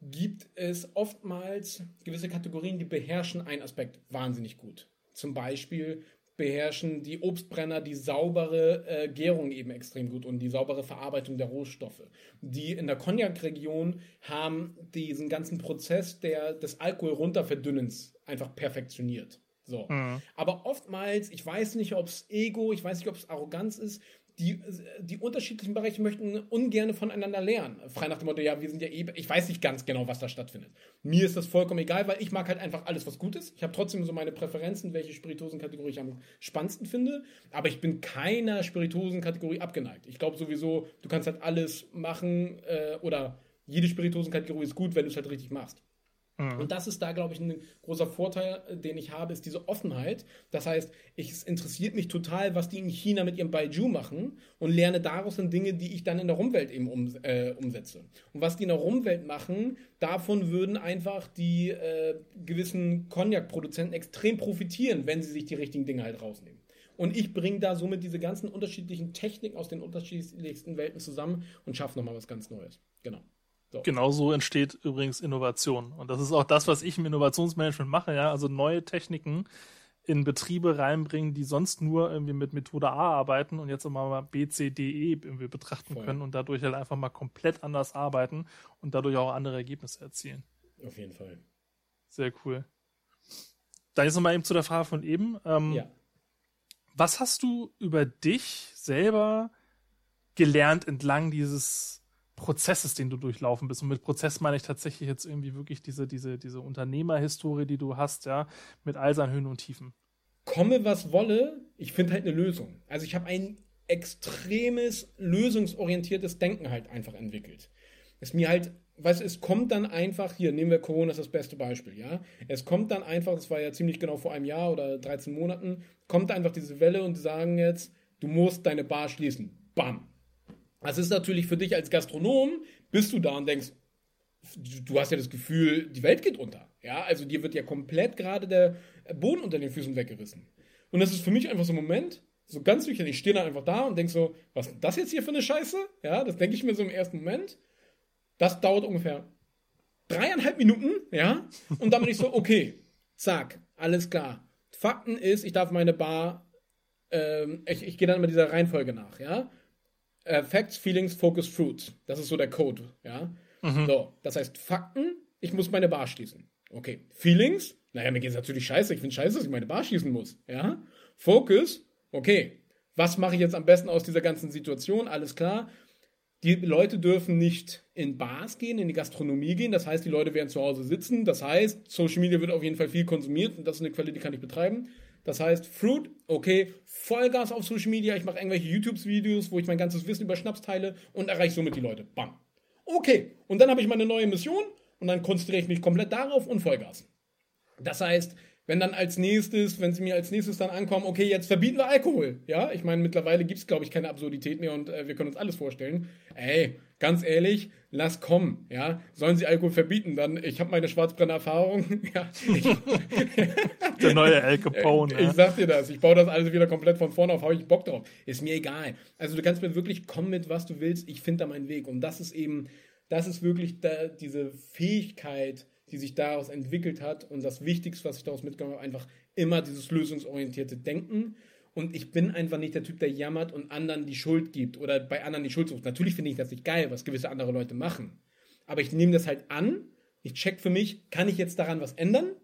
gibt es oftmals gewisse Kategorien, die beherrschen einen Aspekt wahnsinnig gut. Zum Beispiel beherrschen die Obstbrenner die saubere äh, Gärung eben extrem gut und die saubere Verarbeitung der Rohstoffe. Die in der Cognac-Region haben diesen ganzen Prozess der, des Alkohol-Runterverdünnens einfach perfektioniert. So. Mhm. Aber oftmals, ich weiß nicht, ob es Ego, ich weiß nicht, ob es Arroganz ist, die, die unterschiedlichen Bereiche möchten ungern voneinander lernen. Frei nach dem Motto, ja, wir sind ja eh, ich weiß nicht ganz genau, was da stattfindet. Mir ist das vollkommen egal, weil ich mag halt einfach alles, was gut ist. Ich habe trotzdem so meine Präferenzen, welche Spirituosenkategorie ich am spannendsten finde, aber ich bin keiner Spirituosenkategorie abgeneigt. Ich glaube sowieso, du kannst halt alles machen äh, oder jede Spirituosenkategorie ist gut, wenn du es halt richtig machst. Mhm. Und das ist da, glaube ich, ein großer Vorteil, äh, den ich habe, ist diese Offenheit. Das heißt, ich, es interessiert mich total, was die in China mit ihrem Baiju machen und lerne daraus dann Dinge, die ich dann in der Rumwelt eben um, äh, umsetze. Und was die in der Rumwelt machen, davon würden einfach die äh, gewissen Cognac-Produzenten extrem profitieren, wenn sie sich die richtigen Dinge halt rausnehmen. Und ich bringe da somit diese ganzen unterschiedlichen Techniken aus den unterschiedlichsten Welten zusammen und schaffe nochmal was ganz Neues. Genau. So. Genauso entsteht übrigens Innovation. Und das ist auch das, was ich im Innovationsmanagement mache, ja. Also neue Techniken in Betriebe reinbringen, die sonst nur irgendwie mit Methode A arbeiten und jetzt auch mal B, C, D, E irgendwie betrachten Voll. können und dadurch halt einfach mal komplett anders arbeiten und dadurch auch andere Ergebnisse erzielen. Auf jeden Fall. Sehr cool. Dann jetzt nochmal eben zu der Frage von eben. Ähm, ja. Was hast du über dich selber gelernt entlang dieses Prozesses, den du durchlaufen bist. Und mit Prozess meine ich tatsächlich jetzt irgendwie wirklich diese, diese, diese Unternehmerhistorie, die du hast, ja, mit all seinen Höhen und Tiefen. Komme, was wolle, ich finde halt eine Lösung. Also ich habe ein extremes, lösungsorientiertes Denken halt einfach entwickelt. Es mir halt, weißt es kommt dann einfach, hier nehmen wir Corona, ist das beste Beispiel, ja. Es kommt dann einfach, das war ja ziemlich genau vor einem Jahr oder 13 Monaten, kommt einfach diese Welle und die sagen jetzt, du musst deine Bar schließen. Bam. Das ist natürlich für dich als Gastronom, bist du da und denkst, du hast ja das Gefühl, die Welt geht unter. Ja, also dir wird ja komplett gerade der Boden unter den Füßen weggerissen. Und das ist für mich einfach so ein Moment, so ganz nüchtern, ich stehe da einfach da und denke so, was ist das jetzt hier für eine Scheiße? Ja, das denke ich mir so im ersten Moment. Das dauert ungefähr dreieinhalb Minuten, ja, und dann bin ich so, okay, zack, alles klar. Fakten ist, ich darf meine Bar, ähm, ich, ich gehe dann immer dieser Reihenfolge nach, ja. Äh, Facts, Feelings, Focus, Fruits. Das ist so der Code, ja. Mhm. So, das heißt Fakten, ich muss meine Bar schließen. Okay. Feelings, naja, mir geht es natürlich scheiße. Ich finde scheiße, dass ich meine Bar schließen muss, ja. Focus, okay. Was mache ich jetzt am besten aus dieser ganzen Situation? Alles klar. Die Leute dürfen nicht in Bars gehen, in die Gastronomie gehen. Das heißt, die Leute werden zu Hause sitzen. Das heißt, Social Media wird auf jeden Fall viel konsumiert und das ist eine Quelle, die kann ich betreiben. Das heißt, Fruit, okay, Vollgas auf Social Media. Ich mache irgendwelche YouTube-Videos, wo ich mein ganzes Wissen über Schnaps teile und erreiche somit die Leute. Bam. Okay, und dann habe ich meine neue Mission und dann konzentriere ich mich komplett darauf und Vollgas. Das heißt, wenn dann als nächstes, wenn sie mir als nächstes dann ankommen, okay, jetzt verbieten wir Alkohol. Ja, ich meine, mittlerweile gibt es, glaube ich, keine Absurdität mehr und äh, wir können uns alles vorstellen. Ey, ganz ehrlich, lass kommen. Ja, sollen sie Alkohol verbieten? Dann, ich habe meine Schwarzbrenner-Erfahrung. ja, Der neue Al Capone. ich, ich sag dir das, ich baue das alles wieder komplett von vorne auf, habe ich Bock drauf. Ist mir egal. Also du kannst mir wirklich kommen mit, was du willst. Ich finde da meinen Weg. Und das ist eben, das ist wirklich da, diese Fähigkeit, die sich daraus entwickelt hat. Und das Wichtigste, was ich daraus mitgenommen habe, einfach immer dieses lösungsorientierte Denken. Und ich bin einfach nicht der Typ, der jammert und anderen die Schuld gibt oder bei anderen die Schuld sucht. Natürlich finde ich das nicht geil, was gewisse andere Leute machen. Aber ich nehme das halt an. Ich check für mich, kann ich jetzt daran was ändern?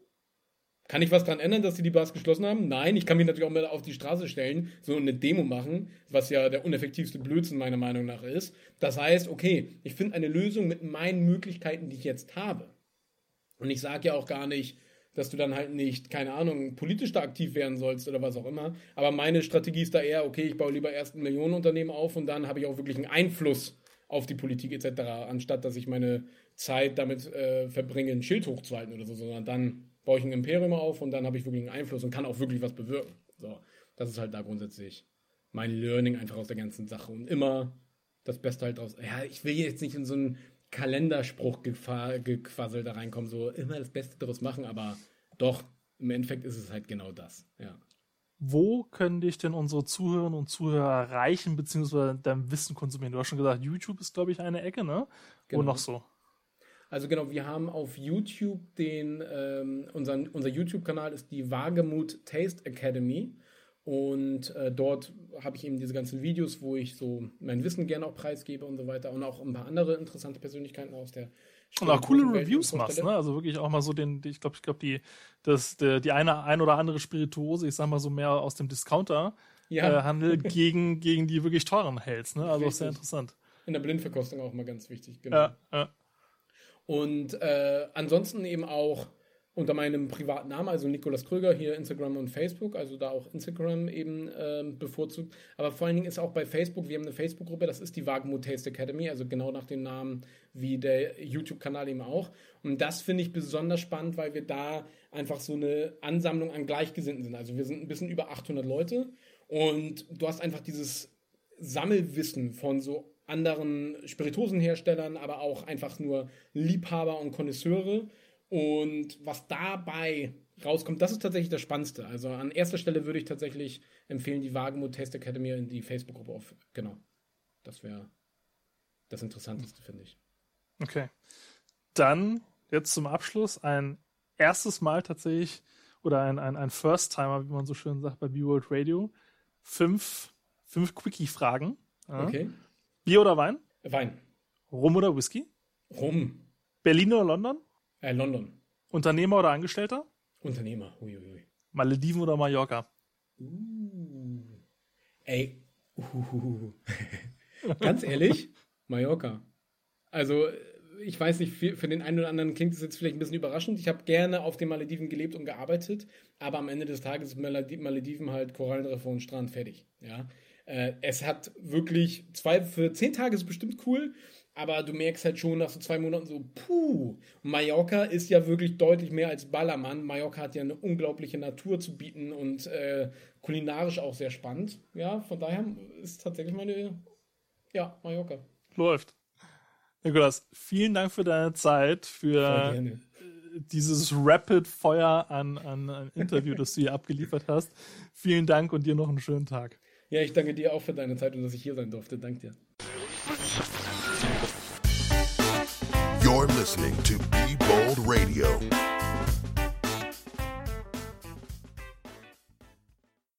Kann ich was daran ändern, dass sie die Bars geschlossen haben? Nein, ich kann mich natürlich auch mal auf die Straße stellen, so eine Demo machen, was ja der uneffektivste Blödsinn meiner Meinung nach ist. Das heißt, okay, ich finde eine Lösung mit meinen Möglichkeiten, die ich jetzt habe. Und ich sage ja auch gar nicht, dass du dann halt nicht, keine Ahnung, politisch da aktiv werden sollst oder was auch immer. Aber meine Strategie ist da eher, okay, ich baue lieber erst ein Millionenunternehmen auf und dann habe ich auch wirklich einen Einfluss auf die Politik etc., anstatt dass ich meine Zeit damit äh, verbringe, ein Schild hochzuhalten oder so, sondern dann baue ich ein Imperium auf und dann habe ich wirklich einen Einfluss und kann auch wirklich was bewirken. So, das ist halt da grundsätzlich mein Learning einfach aus der ganzen Sache und immer das Beste halt aus. Ja, ich will jetzt nicht in so ein Kalenderspruch-Gequassel da reinkommen, so immer das Beste daraus machen, aber doch, im Endeffekt ist es halt genau das, ja. Wo können dich denn unsere Zuhörerinnen und Zuhörer erreichen, beziehungsweise dein Wissen konsumieren? Du hast schon gesagt, YouTube ist, glaube ich, eine Ecke, ne? Genau. Wo noch so? Also genau, wir haben auf YouTube den, ähm, unseren, unser YouTube-Kanal ist die Wagemut Taste Academy. Und äh, dort habe ich eben diese ganzen Videos, wo ich so mein Wissen gerne auch preisgebe und so weiter. Und auch ein paar andere interessante Persönlichkeiten aus der und auch coole Reviews machst, ne? Also wirklich auch mal so den, ich glaube, ich glaube, die, das, die, die eine, ein oder andere Spirituose, ich sag mal so mehr aus dem Discounter ja. äh, Handel gegen, gegen die wirklich teuren hältst, ne? Also Richtig. sehr interessant. In der Blindverkostung auch mal ganz wichtig, genau. Ja, ja. Und äh, ansonsten eben auch unter meinem privaten Namen, also Nikolas Kröger, hier Instagram und Facebook, also da auch Instagram eben äh, bevorzugt. Aber vor allen Dingen ist auch bei Facebook, wir haben eine Facebook-Gruppe, das ist die Wagemut Taste Academy, also genau nach dem Namen wie der YouTube-Kanal eben auch. Und das finde ich besonders spannend, weil wir da einfach so eine Ansammlung an Gleichgesinnten sind. Also wir sind ein bisschen über 800 Leute und du hast einfach dieses Sammelwissen von so anderen Spirituosenherstellern, aber auch einfach nur Liebhaber und Konnoisseure und was dabei rauskommt, das ist tatsächlich das Spannendste. Also an erster Stelle würde ich tatsächlich empfehlen, die Wagemut Test Academy in die Facebook-Gruppe auf. Genau. Das wäre das Interessanteste, finde ich. Okay. Dann jetzt zum Abschluss ein erstes Mal tatsächlich oder ein, ein, ein First-Timer, wie man so schön sagt, bei B-World Radio. Fünf, fünf Quickie-Fragen. Ja. Okay. Bier oder Wein? Wein. Rum oder Whisky? Rum. Berlin oder London? Äh, London. Unternehmer oder Angestellter? Unternehmer. Uiuiui. Malediven oder Mallorca? Uh. Ey. Uh. Ganz ehrlich, Mallorca. Also, ich weiß nicht, für, für, den einen oder anderen klingt es jetzt vielleicht ein bisschen überraschend. Ich habe gerne auf den Malediven gelebt und gearbeitet, aber am Ende des Tages ist Malediven halt Korallenriffe und Strand fertig. Ja. Äh, es hat wirklich zwei, für zehn Tage ist es bestimmt cool, aber du merkst halt schon nach so zwei Monaten so, puh, Mallorca ist ja wirklich deutlich mehr als Ballermann. Mallorca hat ja eine unglaubliche Natur zu bieten und äh, kulinarisch auch sehr spannend. Ja, von daher ist tatsächlich meine, ja, Mallorca. Läuft. Nikolas, vielen Dank für deine Zeit, für dieses Rapid Feuer an, an, an Interview, das du hier abgeliefert hast. Vielen Dank und dir noch einen schönen Tag. Ja, ich danke dir auch für deine Zeit und dass ich hier sein durfte. Dank dir. You're listening to Be Bold Radio.